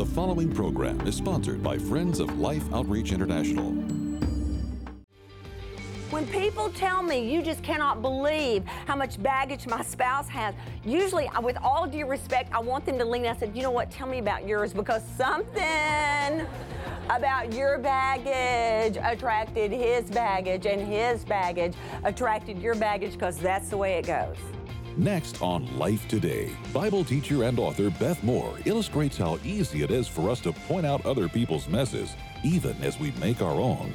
The following program is sponsored by Friends of Life Outreach International. When people tell me you just cannot believe how much baggage my spouse has, usually, uh, with all due respect, I want them to lean. I said, you know what? Tell me about yours because something about your baggage attracted his baggage, and his baggage attracted your baggage because that's the way it goes. Next on Life Today, Bible teacher and author Beth Moore illustrates how easy it is for us to point out other people's messes, even as we make our own.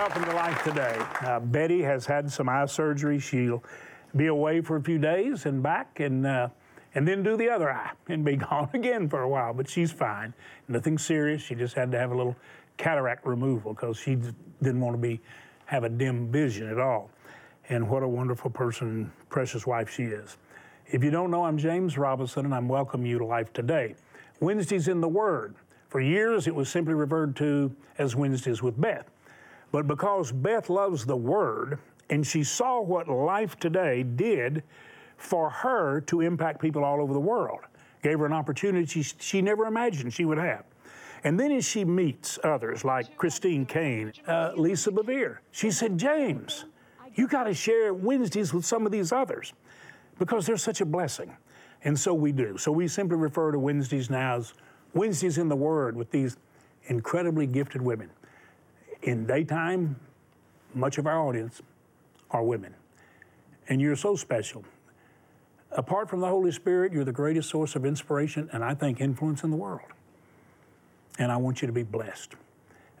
Welcome to Life Today. Uh, Betty has had some eye surgery. She'll be away for a few days and back and uh, and then do the other eye and be gone again for a while. But she's fine. Nothing serious. She just had to have a little cataract removal because she didn't want to be have a dim vision at all. And what a wonderful person, precious wife she is. If you don't know, I'm James Robison, and I'm welcoming you to Life Today. Wednesdays in the Word. For years, it was simply referred to as Wednesdays with Beth. But because Beth loves the Word, and she saw what Life Today did for her to impact people all over the world, gave her an opportunity she, never imagined she would have. And then as she meets others like Christine Caine, uh, Lisa Bevere, she said, James, you got to share Wednesdays with some of these others because they're such a blessing. And so we do. So we simply refer to Wednesdays now as Wednesdays in the Word with these incredibly gifted women. In daytime, much of our audience are women. And you're so special. Apart from the Holy Spirit, you're the greatest source of inspiration and I think influence in the world. And I want you to be blessed.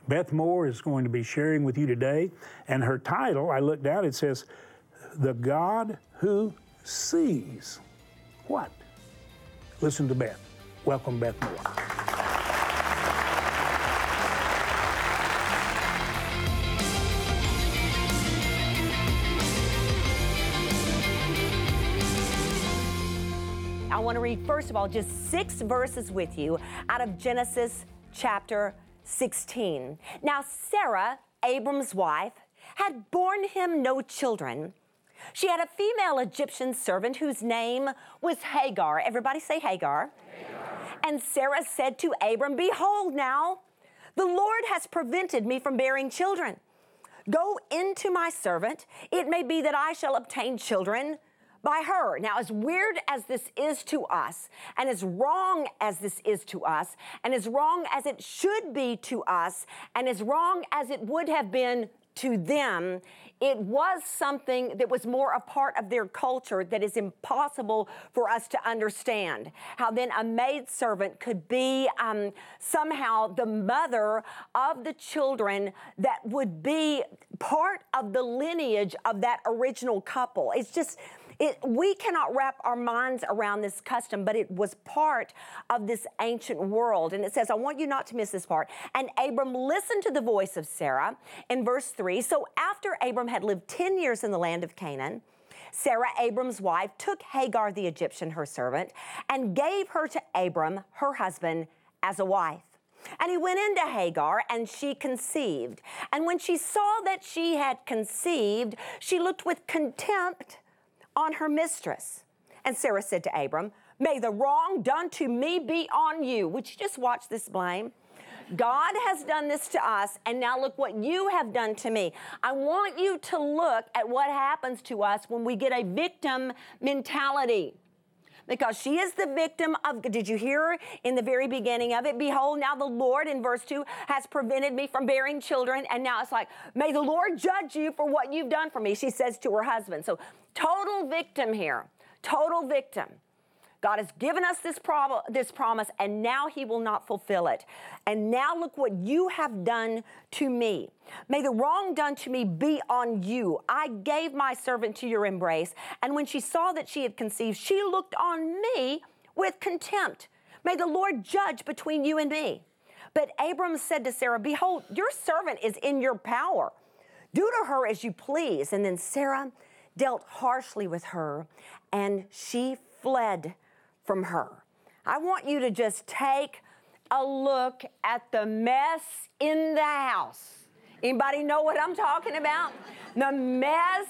Beth Moore is going to be sharing with you today, and her title, I looked down, it says, The God Who Sees. What? Listen to Beth. Welcome, Beth Moore. I want to read, first of all, just six verses with you out of Genesis chapter 16. Now, Sarah, Abram's wife, had borne him no children. She had a female Egyptian servant whose name was Hagar. Everybody say Hagar. And Sarah said to Abram, Behold, now, the Lord has prevented me from bearing children. Go into my servant. It may be that I shall obtain children by her. Now, as weird as this is to us, and as wrong as this is to us, and as wrong as it should be to us, and as wrong as it would have been to them, it was something that was more a part of their culture that is impossible for us to understand. How then a maidservant could be um, somehow the mother of the children that would be part of the lineage of that original couple. It's just, it, we cannot wrap our minds around this custom, but it was part of this ancient world. And it says, I want you not to miss this part. And Abram listened to the voice of Sarah in verse 3. So after Abram had lived 10 years in the land of Canaan, Sarah, Abram's wife, took Hagar the Egyptian, her servant, and gave her to Abram, her husband, as a wife. And he went into Hagar, and she conceived. And when she saw that she had conceived, she looked with contempt on her mistress. And Sarah said to Abram, May the wrong done to me be on you. Would you just watch this blame? God has done this to us, and now look what you have done to me. I want you to look at what happens to us when we get a victim mentality. Because she is the victim of, did you hear her in the very beginning of it? Behold, now the Lord in verse 2 has prevented me from bearing children. And now it's like, may the Lord judge you for what you've done for me, she says to her husband. So, total victim here, total victim. God has given us this, prob- this promise, and now He will not fulfill it. And now look what you have done to me. May the wrong done to me be on you. I gave my servant to your embrace, and when she saw that she had conceived, she looked on me with contempt. May the Lord judge between you and me. But Abram said to Sarah, Behold, your servant is in your power. Do to her as you please. And then Sarah dealt harshly with her, and she fled from her. I want you to just take a look at the mess in the house. Anybody know what I'm talking about? The mess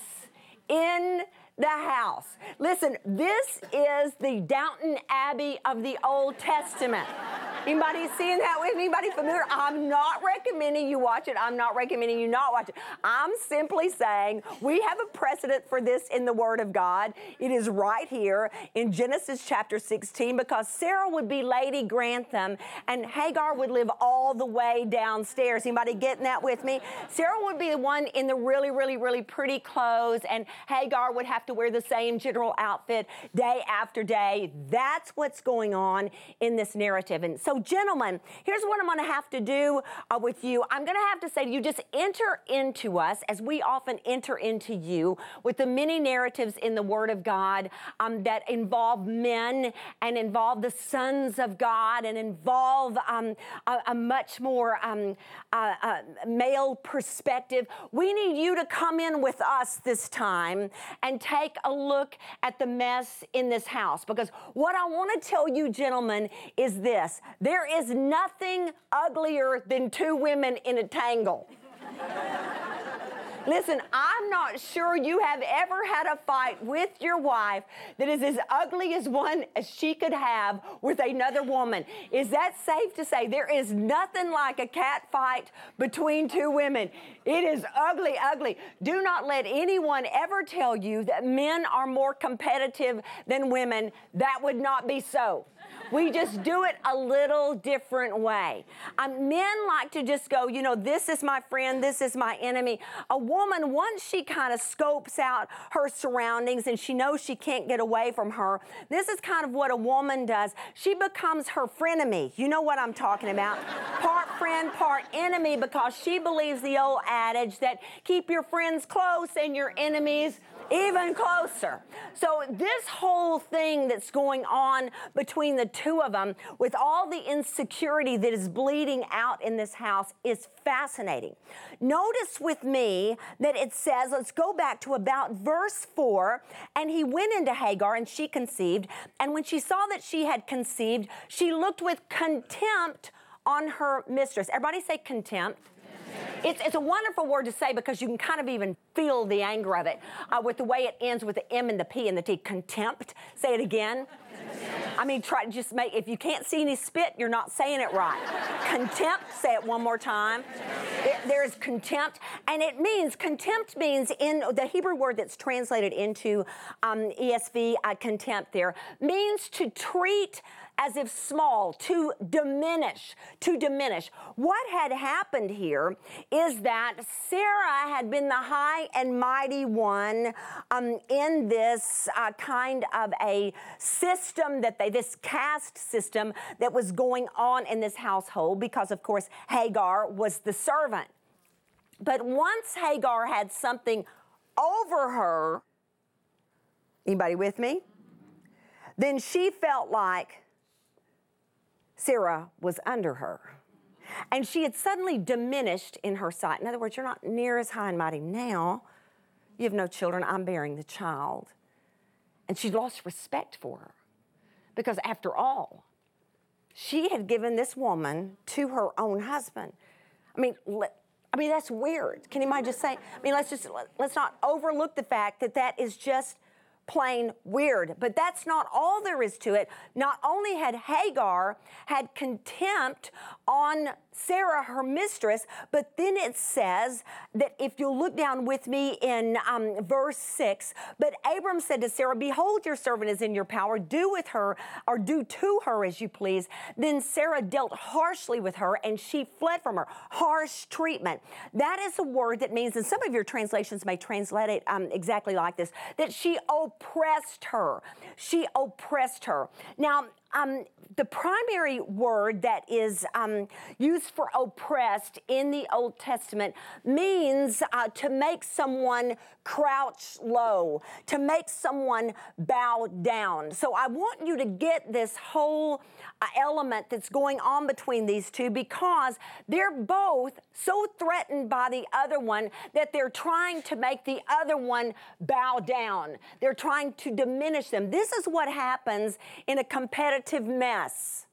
in the house. Listen, this is the Downton Abbey of the Old Testament. Anybody seeing that with me? Anybody familiar? I'm not recommending you watch it. I'm not recommending you not watch it. I'm simply saying we have a precedent for this in the Word of God. It is right here in Genesis chapter 16 because Sarah would be Lady Grantham and Hagar would live all the way downstairs. Anybody getting that with me? Sarah would be the one in the really, really, really pretty clothes and Hagar would have to wear the same general outfit day after day. That's what's going on in this narrative. And so gentlemen, here's what I'm going to have to do uh, with you. I'm going to have to say to you, just enter into us as we often enter into you with the many narratives in the Word of God um, that involve men and involve the sons of God and involve um, a, a, much more um, male perspective. We need you to come in with us this time and take a look at the mess in this house because what I want to tell you, gentlemen, is this there is nothing uglier than two women in a tangle. Listen, I'm not sure you have ever had a fight with your wife that is as ugly as one as she could have with another woman. Is that safe to say? There is nothing like a cat fight between two women. It is ugly, ugly. Do not let anyone ever tell you that men are more competitive than women. That would not be so. We just do it a little different way. Um, men like to just go, you know, this is my friend, this is my enemy. A woman, once she kind of scopes out her surroundings and she knows she can't get away from her, this is kind of what a woman does. She becomes her frenemy. You know what I'm talking about? part friend, part enemy, because she believes the old adage that keep your friends close and your enemies even closer. So, this whole thing that's going on between the two of them, with all the insecurity that is bleeding out in this house, is fascinating. Notice with me that it says, let's go back to about verse 4. And he went into Hagar, and she conceived. And when she saw that she had conceived, she looked with contempt on her mistress. Everybody say contempt. It's, it's a wonderful word to say because you can kind of even feel the anger of it uh, with the way it ends with the M and the P and the T. Contempt. Say it again. I mean, try to just make, if you can't see any spit, you're not saying it right. contempt, say it one more time. There, there's contempt, and it means, contempt means in the Hebrew word that's translated into um, ESV, uh, contempt there, means to treat as if small, to diminish, to diminish. What had happened here is that Sarah had been the high and mighty one um, in this uh, kind of a system that they, this caste system that was going on in this household, because of course Hagar was the servant. But once Hagar had something over her, anybody with me? Then she felt like Sarah was under her. And she had suddenly diminished in her sight. In other words, you're not near as high and mighty now. You have no children. I'm bearing the child. And she lost respect for her. Because after all, she had given this woman to her own husband. I mean, I mean that's weird. Can anybody just say? I mean, let's just let's not overlook the fact that that is just plain weird. But that's not all there is to it. Not only had Hagar had contempt on Sarah, her mistress, but then it says that if you'll look down with me in um, verse 6, but Abram said to Sarah, Behold, your servant is in your power. Do with her, or do to her as you please. Then Sarah dealt harshly with her, and she fled from her. Harsh treatment. That is a word that means, and some of your translations may translate it um, exactly like this, that she oppressed her. She oppressed her. Now, um, the primary word that is um, used for oppressed in the Old Testament means uh, to make someone crouch low, to make someone bow down. So I want you to get this whole uh, element that's going on between these two because they're both so threatened by the other one that they're trying to make the other one bow down. They're trying to diminish them. This is what happens in a competitive mess.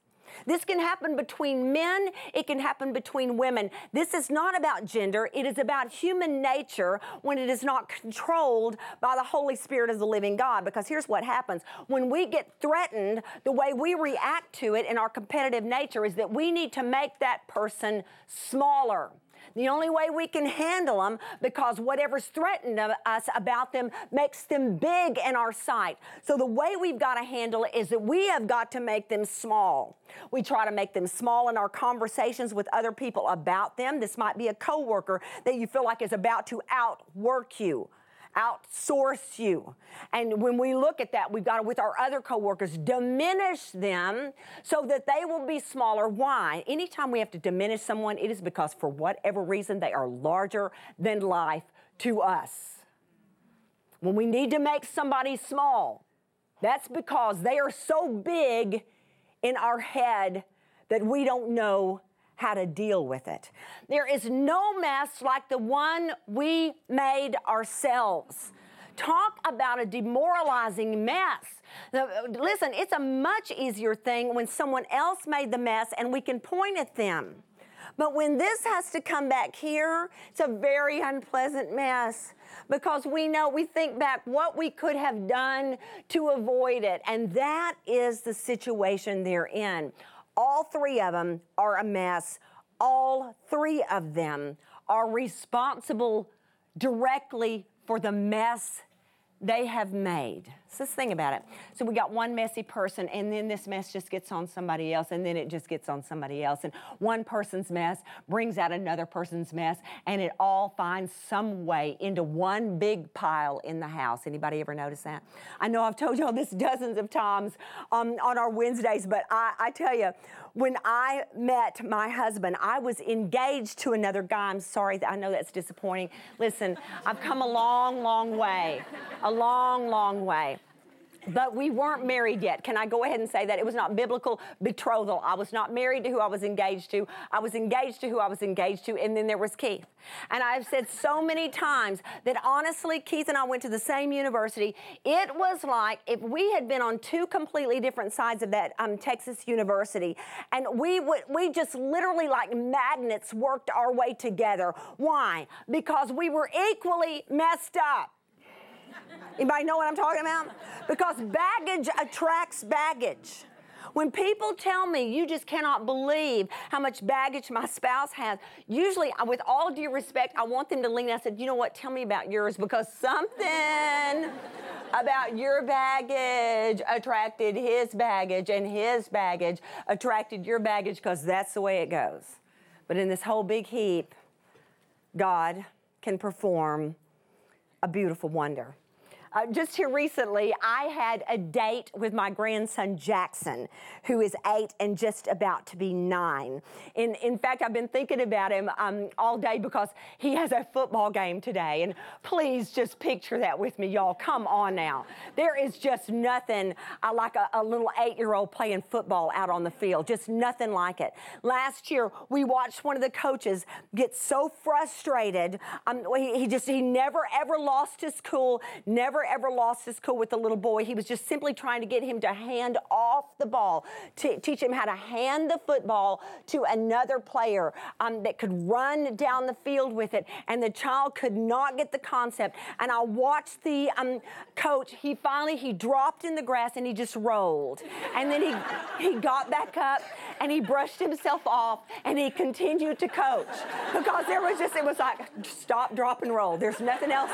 This can happen between men, it can happen between women. This is not about gender, it is about human nature when it is not controlled by the Holy Spirit of the living God. Because here's what happens when we get threatened, the way we react to it in our competitive nature is that we need to make that person smaller. The only way we can handle them, because whatever's threatened us about them makes them big in our sight. So the way we've got to handle it is that we have got to make them small. We try to make them small in our conversations with other people about them. This might be a coworker that you feel like is about to outwork you outsource you. And when we look at that, we've got to, with our other coworkers, diminish them so that they will be smaller. Why? Anytime we have to diminish someone, it is because for whatever reason they are larger than life to us. When we need to make somebody small, that's because they are so big in our head that we don't know how to deal with it. There is no mess like the one we made ourselves. Talk about a demoralizing mess. Listen, it's a much easier thing when someone else made the mess and we can point at them. But when this has to come back here, it's a very unpleasant mess because we know, we think back what we could have done to avoid it. And that is the situation they're in. All three of them are a mess. All three of them are responsible directly for the mess they have made. So let's think about it. So we got one messy person, and then this mess just gets on somebody else, and then it just gets on somebody else. And one person's mess brings out another person's mess, and it all finds some way into one big pile in the house. Anybody ever notice that? I know I've told y'all this dozens of times um, on our Wednesdays, but I, I tell you, when I met my husband, I was engaged to another guy. I'm sorry, I know that's disappointing. Listen, I've come a long, long way, a long, long way but we weren't married yet. Can I go ahead and say that? It was not biblical betrothal. I was not married to who I was engaged to. I was engaged to who I was engaged to, and then there was Keith. And I've said so many times that honestly, Keith and I went to the same university. It was like if we had been on two completely different sides of that um, Texas university, and we would we just literally like magnets worked our way together. Why? Because we were equally messed up. Anybody know what I'm talking about? Because baggage attracts baggage. When people tell me you just cannot believe how much baggage my spouse has, usually, uh, with all due respect, I want them to lean. I said, you know what? Tell me about yours because something about your baggage attracted his baggage, and his baggage attracted your baggage because that's the way it goes. But in this whole big heap, God can perform a beautiful wonder. Uh, just here recently, I had a date with my grandson Jackson, who is eight and just about to be nine. In, in fact, I've been thinking about him um, all day because he has a football game today. And please just picture that with me, y'all. Come on now. There is just nothing uh, like a, a little eight year old playing football out on the field, just nothing like it. Last year, we watched one of the coaches get so frustrated. Um, he, he just, he never ever lost his cool, never never ever lost his cool with the little boy. He was just simply trying to get him to hand off the ball, to teach him how to hand the football to another player um, that could run down the field with it. And the child could not get the concept. And I watched the um, coach. He finally he dropped in the grass and he just rolled. And then he he got back up and he brushed himself off and he continued to coach because there was just it was like stop, drop, and roll. There's nothing else,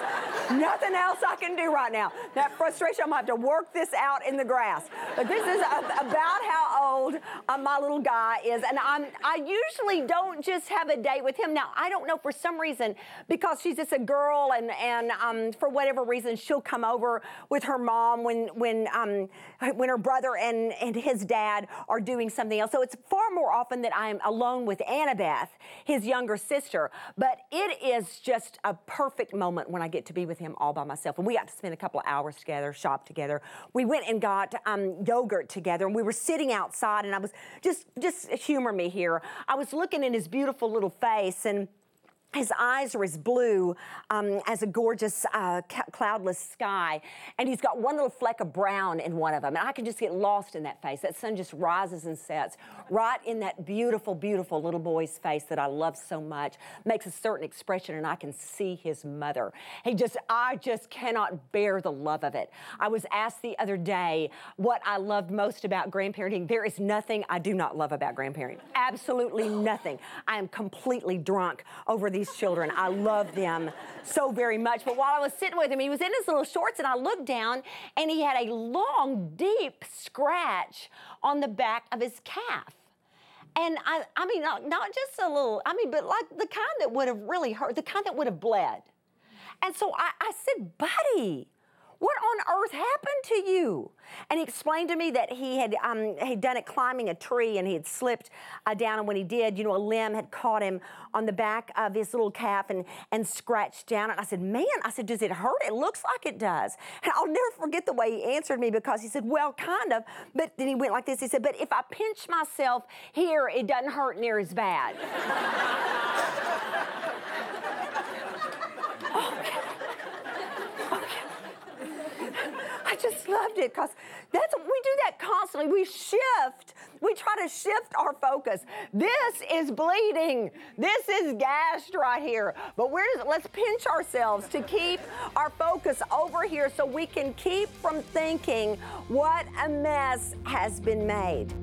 nothing else I can do right now. That frustration, I'm gonna have to work this out in the grass. But this is about how old uh, my little guy is, and I'm I usually don't just have a date with him. Now I don't know for some reason because she's just a girl, and and um, for whatever reason she'll come over with her mom when when um, when her brother and and his dad are doing something else. So it's far more often that I'm alone with Annabeth, his younger sister. But it is just a perfect moment when I get to be with him all by myself. And we got to spend a couple of hours together, shop together. We went and got um, yogurt together, and we were sitting outside, and I was just just humor me here. I was looking in his beautiful little face and his eyes are as blue um, as a gorgeous uh, cloudless sky. And he's got one little fleck of brown in one of them. And I can just get lost in that face. That sun just rises and sets right in that beautiful, beautiful little boy's face that I love so much. Makes a certain expression, and I can see his mother. He just, I just cannot bear the love of it. I was asked the other day what I loved most about grandparenting. There is nothing I do not love about grandparenting. Absolutely nothing. I am completely drunk over these these children. I love them so very much. But while I was sitting with him, he was in his little shorts, and I looked down, and he had a long, deep scratch on the back of his calf. And I, I mean, not, not just a little, I mean, but like the kind that would have really hurt, the kind that would have bled. And so I, I said, buddy, what on earth happened to you? And he explained to me that he had um, he'd done it climbing a tree and he had slipped uh, down. And when he did, you know, a limb had caught him on the back of his little calf and, and scratched down. And I said, Man, I said, does it hurt? It looks like it does. And I'll never forget the way he answered me because he said, Well, kind of. But then he went like this. He said, But if I pinch myself here, it doesn't hurt near as bad. just loved it because that's we do that constantly. We shift. We try to shift our focus. This is bleeding. This is gashed right here. But we're let's pinch ourselves to keep our focus over here so we can keep from thinking what a mess has been made.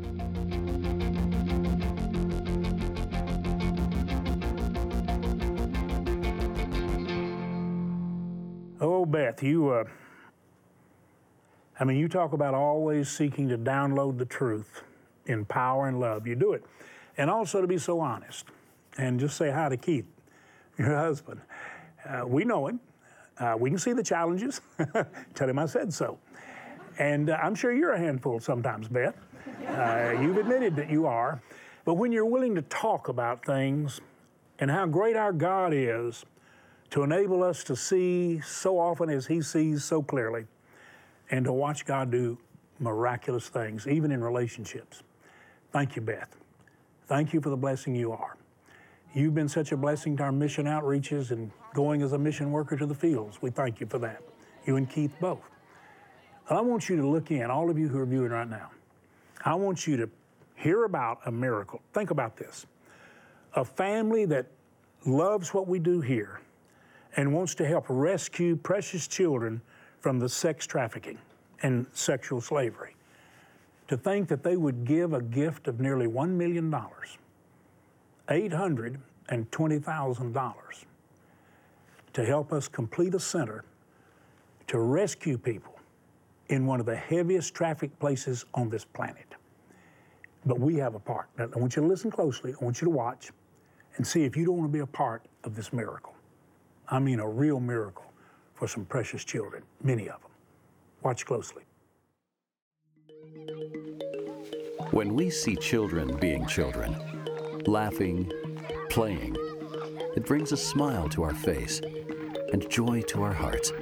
Oh, Beth, you uh, I mean, you talk about always seeking to download the truth in power and love. You do it. And also to be so honest and just say hi to Keith, your husband. Uh, we know him. Uh, we can see the challenges. Tell him I said so. And uh, I'm sure you're a handful sometimes, Beth. Uh, you've admitted that you are. But when you're willing to talk about things and how great our God is to enable us to see so often as He sees so clearly, and to watch God do miraculous things, even in relationships. Thank you, Beth. Thank you for the blessing you are. You've been such a blessing to our mission outreaches and going as a mission worker to the fields. We thank you for that. You and Keith both. And I want you to look in, all of you who are viewing right now. I want you to hear about a miracle. Think about this a family that loves what we do here and wants to help rescue precious children from the sex trafficking and sexual slavery. To think that they would give a gift of nearly $1 million, $820,000, to help us complete a center to rescue people in one of the heaviest traffic places on this planet. But we have a part. Now, I want you to listen closely. I want you to watch and see if you don't want to be a part of this miracle. I mean, a real miracle for some precious children, many of them. Watch closely. When we see children being children, laughing, playing, it brings a smile to our face and joy to our hearts.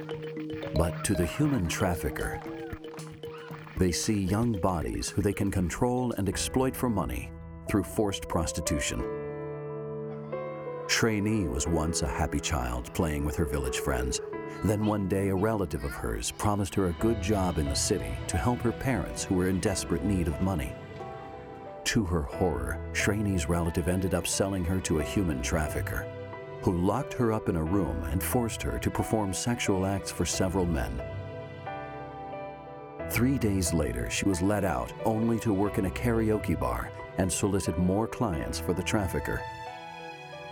But to the human trafficker, they see young bodies who they can control and exploit for money through forced prostitution. Shrey was once a happy child playing with her village friends. Then one day, a relative of hers promised her a good job in the city to help her parents who were in desperate need of money. To her horror, Shrey's relative ended up selling her to a human trafficker who locked her up in a room and forced her to perform sexual acts for several men. Three days later, she was let out only to work in a karaoke bar and solicit more clients for the trafficker.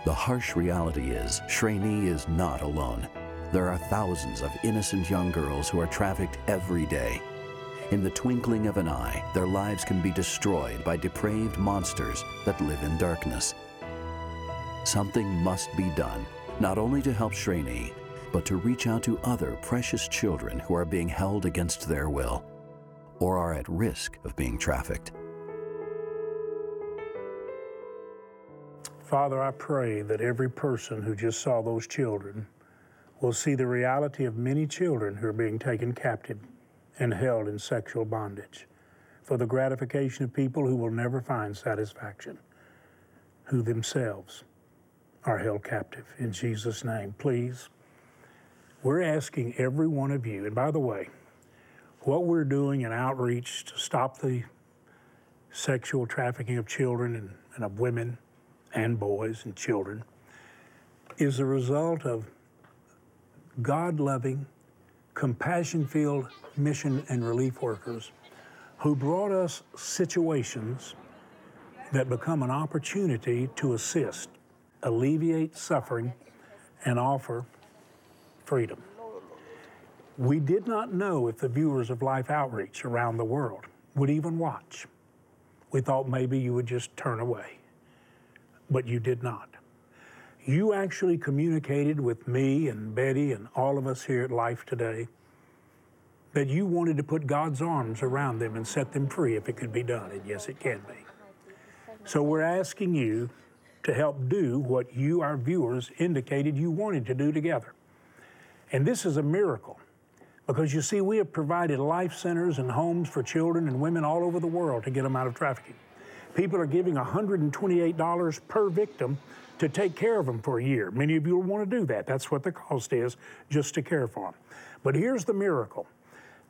The harsh reality is, Shrey is not alone. There are thousands of innocent young girls who are trafficked every day. In the twinkling of an eye, their lives can be destroyed by depraved monsters that live in darkness. Something must be done, not only to help Shreni, but to reach out to other precious children who are being held against their will or are at risk of being trafficked. Father, I pray that every person who just saw those children will see the reality of many children who are being taken captive and held in sexual bondage for the gratification of people who will never find satisfaction, who themselves are held captive. In Jesus' name, please. We're asking every one of you, and by the way, what we're doing in outreach to stop the sexual trafficking of children and, and of women and boys and children is a result of God loving, compassion filled mission and relief workers who brought us situations that become an opportunity to assist, alleviate suffering, and offer freedom. We did not know if the viewers of Life Outreach around the world would even watch. We thought maybe you would just turn away, but you did not. You actually communicated with me and Betty and all of us here at Life Today that you wanted to put God's arms around them and set them free if it could be done, and yes, it can be. So we're asking you to help do what you, our viewers, indicated you wanted to do together. And this is a miracle because you see, we have provided life centers and homes for children and women all over the world to get them out of trafficking. People are giving $128 per victim to take care of them for a year. Many of you will want to do that. That's what the cost is, just to care for them. But here's the miracle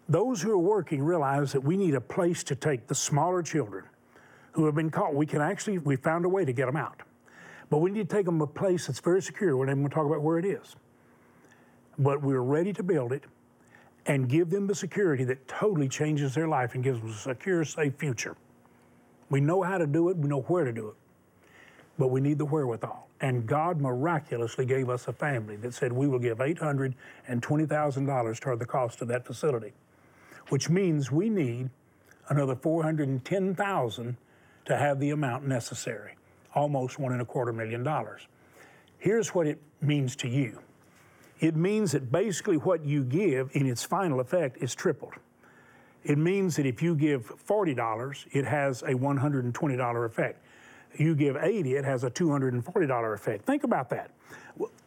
those who are working realize that we need a place to take the smaller children who have been caught. We can actually, we found a way to get them out. But we need to take them to a place that's very secure. We're not going to talk about where it is. But we're ready to build it and give them the security that totally changes their life and gives them a secure, safe future. We know how to do it, we know where to do it, but we need the wherewithal. And God miraculously gave us a family that said we will give $820,000 toward the cost of that facility which means we need another 410,000 to have the amount necessary, almost one and a quarter million dollars. Here's what it means to you. It means that basically what you give in its final effect is tripled. It means that if you give $40, it has a $120 effect. You give 80, it has a $240 effect. Think about that.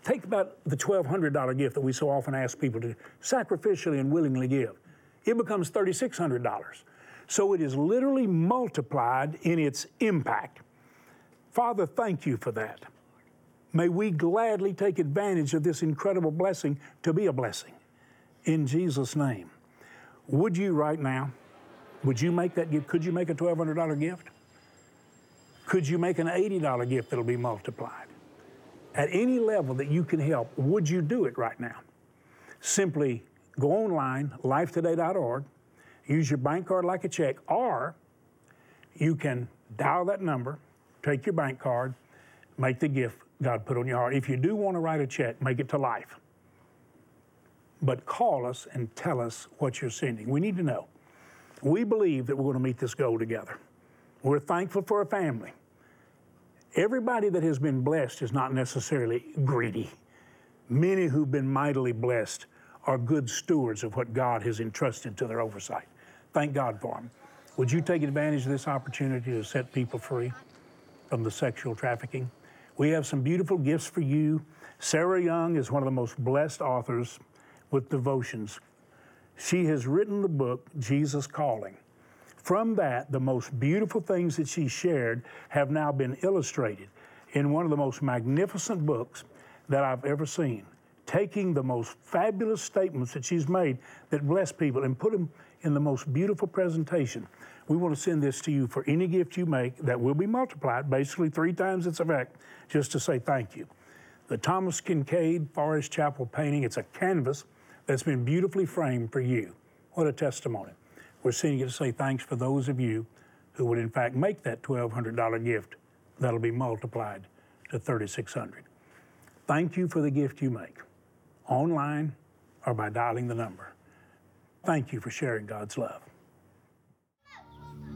Take about the $1,200 gift that we so often ask people to sacrificially and willingly give it becomes $3,600. So it is literally multiplied in its impact. Father, thank you for that. May we gladly take advantage of this incredible blessing to be a blessing. In Jesus' name. Would you right now, would you make that gift? Could you make a $1,200 gift? Could you make an $80 gift that'll be multiplied? At any level that you can help, would you do it right now? Simply go online, lifetoday.org, use your bank card like a check, or you can dial that number, take your bank card, make the gift God put on your heart. If you do want to write a check, make it to life. But call us and tell us what you're sending. We need to know. We believe that we're going to meet this goal together. We're thankful for a family. Everybody that has been blessed is not necessarily greedy. Many who've been mightily blessed are good stewards of what God has entrusted to their oversight. Thank God for them. Would you take advantage of this opportunity to set people free from the sexual trafficking? We have some beautiful gifts for you. Sarah Young is one of the most blessed authors with devotions. She has written the book, Jesus Calling. From that, the most beautiful things that she shared have now been illustrated in one of the most magnificent books that I've ever seen taking the most fabulous statements that she's made that bless people and put them in the most beautiful presentation. We want to send this to you for any gift you make that will be multiplied, basically three times its effect, just to say thank you. The Thomas Kinkade Forest Chapel painting, it's a canvas that's been beautifully framed for you. What a testimony. We're sending it to say thanks for those of you who would in fact make that $1,200 gift that'll be multiplied to 3,600. Thank you for the gift you make online or by dialing the number. Thank you for sharing God's love.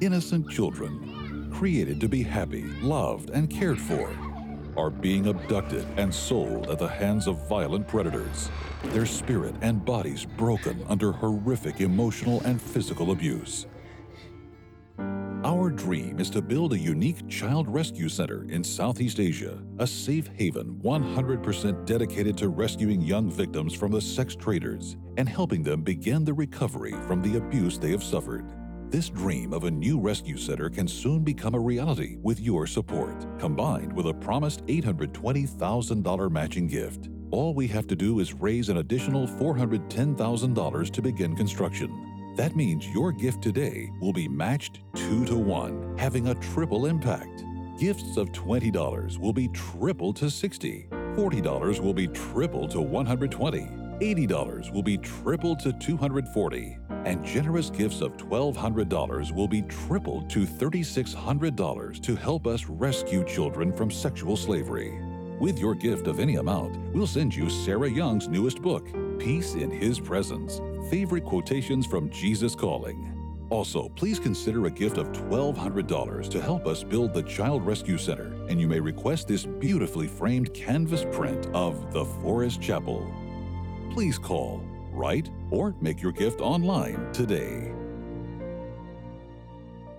Innocent children, created to be happy, loved, and cared for, are being abducted and sold at the hands of violent predators, their spirit and bodies broken under horrific emotional and physical abuse. Our dream is to build a unique child rescue center in Southeast Asia, a safe haven 100% dedicated to rescuing young victims from the sex traders and helping them begin the recovery from the abuse they have suffered. This dream of a new rescue center can soon become a reality with your support, combined with a promised $820,000 matching gift. All we have to do is raise an additional $410,000 to begin construction. That means your gift today will be matched 2 to 1, having a triple impact. Gifts of $20 will be tripled to 60, $40 will be tripled to 120, $80 will be tripled to 240, and generous gifts of $1,200 will be tripled to $3,600 to help us rescue children from sexual slavery. With your gift of any amount, we'll send you Sarah Young's newest book, Peace in His Presence favorite quotations from Jesus Calling. Also, please consider a gift of $1,200 to help us build the Child Rescue Center, and you may request this beautifully framed canvas print of the Forest Chapel. Please call, write, or make your gift online today.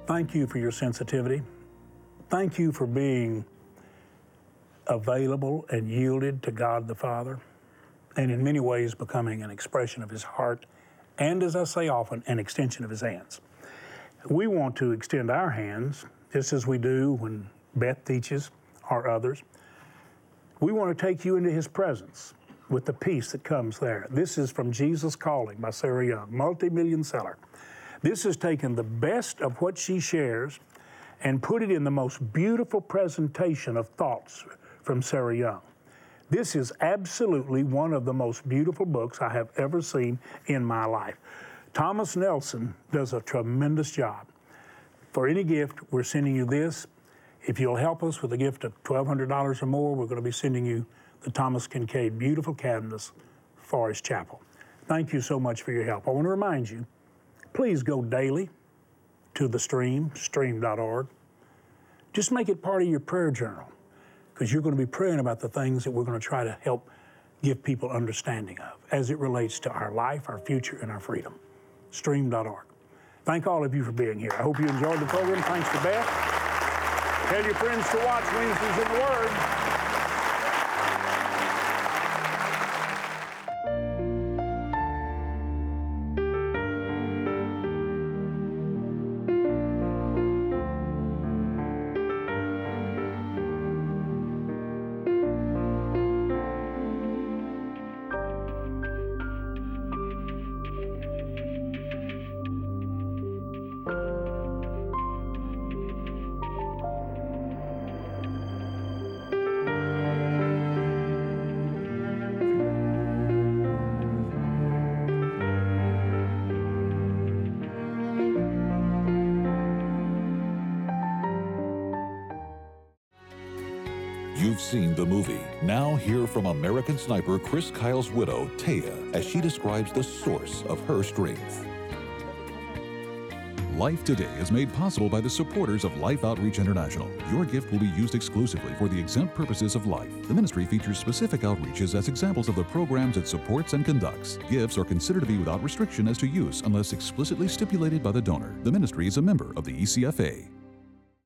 Thank you for your sensitivity. Thank you for being available and yielded to God the Father, and in many ways becoming an expression of His heart and as I say often, an extension of his hands. We want to extend our hands, just as we do when Beth teaches or others. We want to take you into his presence with the peace that comes there. This is from Jesus Calling by Sarah Young, multi million seller. This has taken the best of what she shares and put it in the most beautiful presentation of thoughts from Sarah Young. This is absolutely one of the most beautiful books I have ever seen in my life. Thomas Nelson does a tremendous job. For any gift, we're sending you this. If you'll help us with a gift of $1,200 or more, we're going to be sending you the Thomas Kinkade Beautiful Canvas Forest Chapel. Thank you so much for your help. I want to remind you please go daily to the stream, stream.org. Just make it part of your prayer journal because you're going to be praying about the things that we're going to try to help give people understanding of as it relates to our life, our future, and our freedom. Stream.org. Thank all of you for being here. I hope you enjoyed the program. Thanks to Beth. Tell your friends to watch Wednesdays in the Word. You've seen the movie. Now hear from American sniper Chris Kyle's widow, Taya, as she describes the source of her strength. Life Today is made possible by the supporters of Life Outreach International. Your gift will be used exclusively for the exempt purposes of life. The ministry features specific outreaches as examples of the programs it supports and conducts. Gifts are considered to be without restriction as to use unless explicitly stipulated by the donor. The ministry is a member of the ECFA.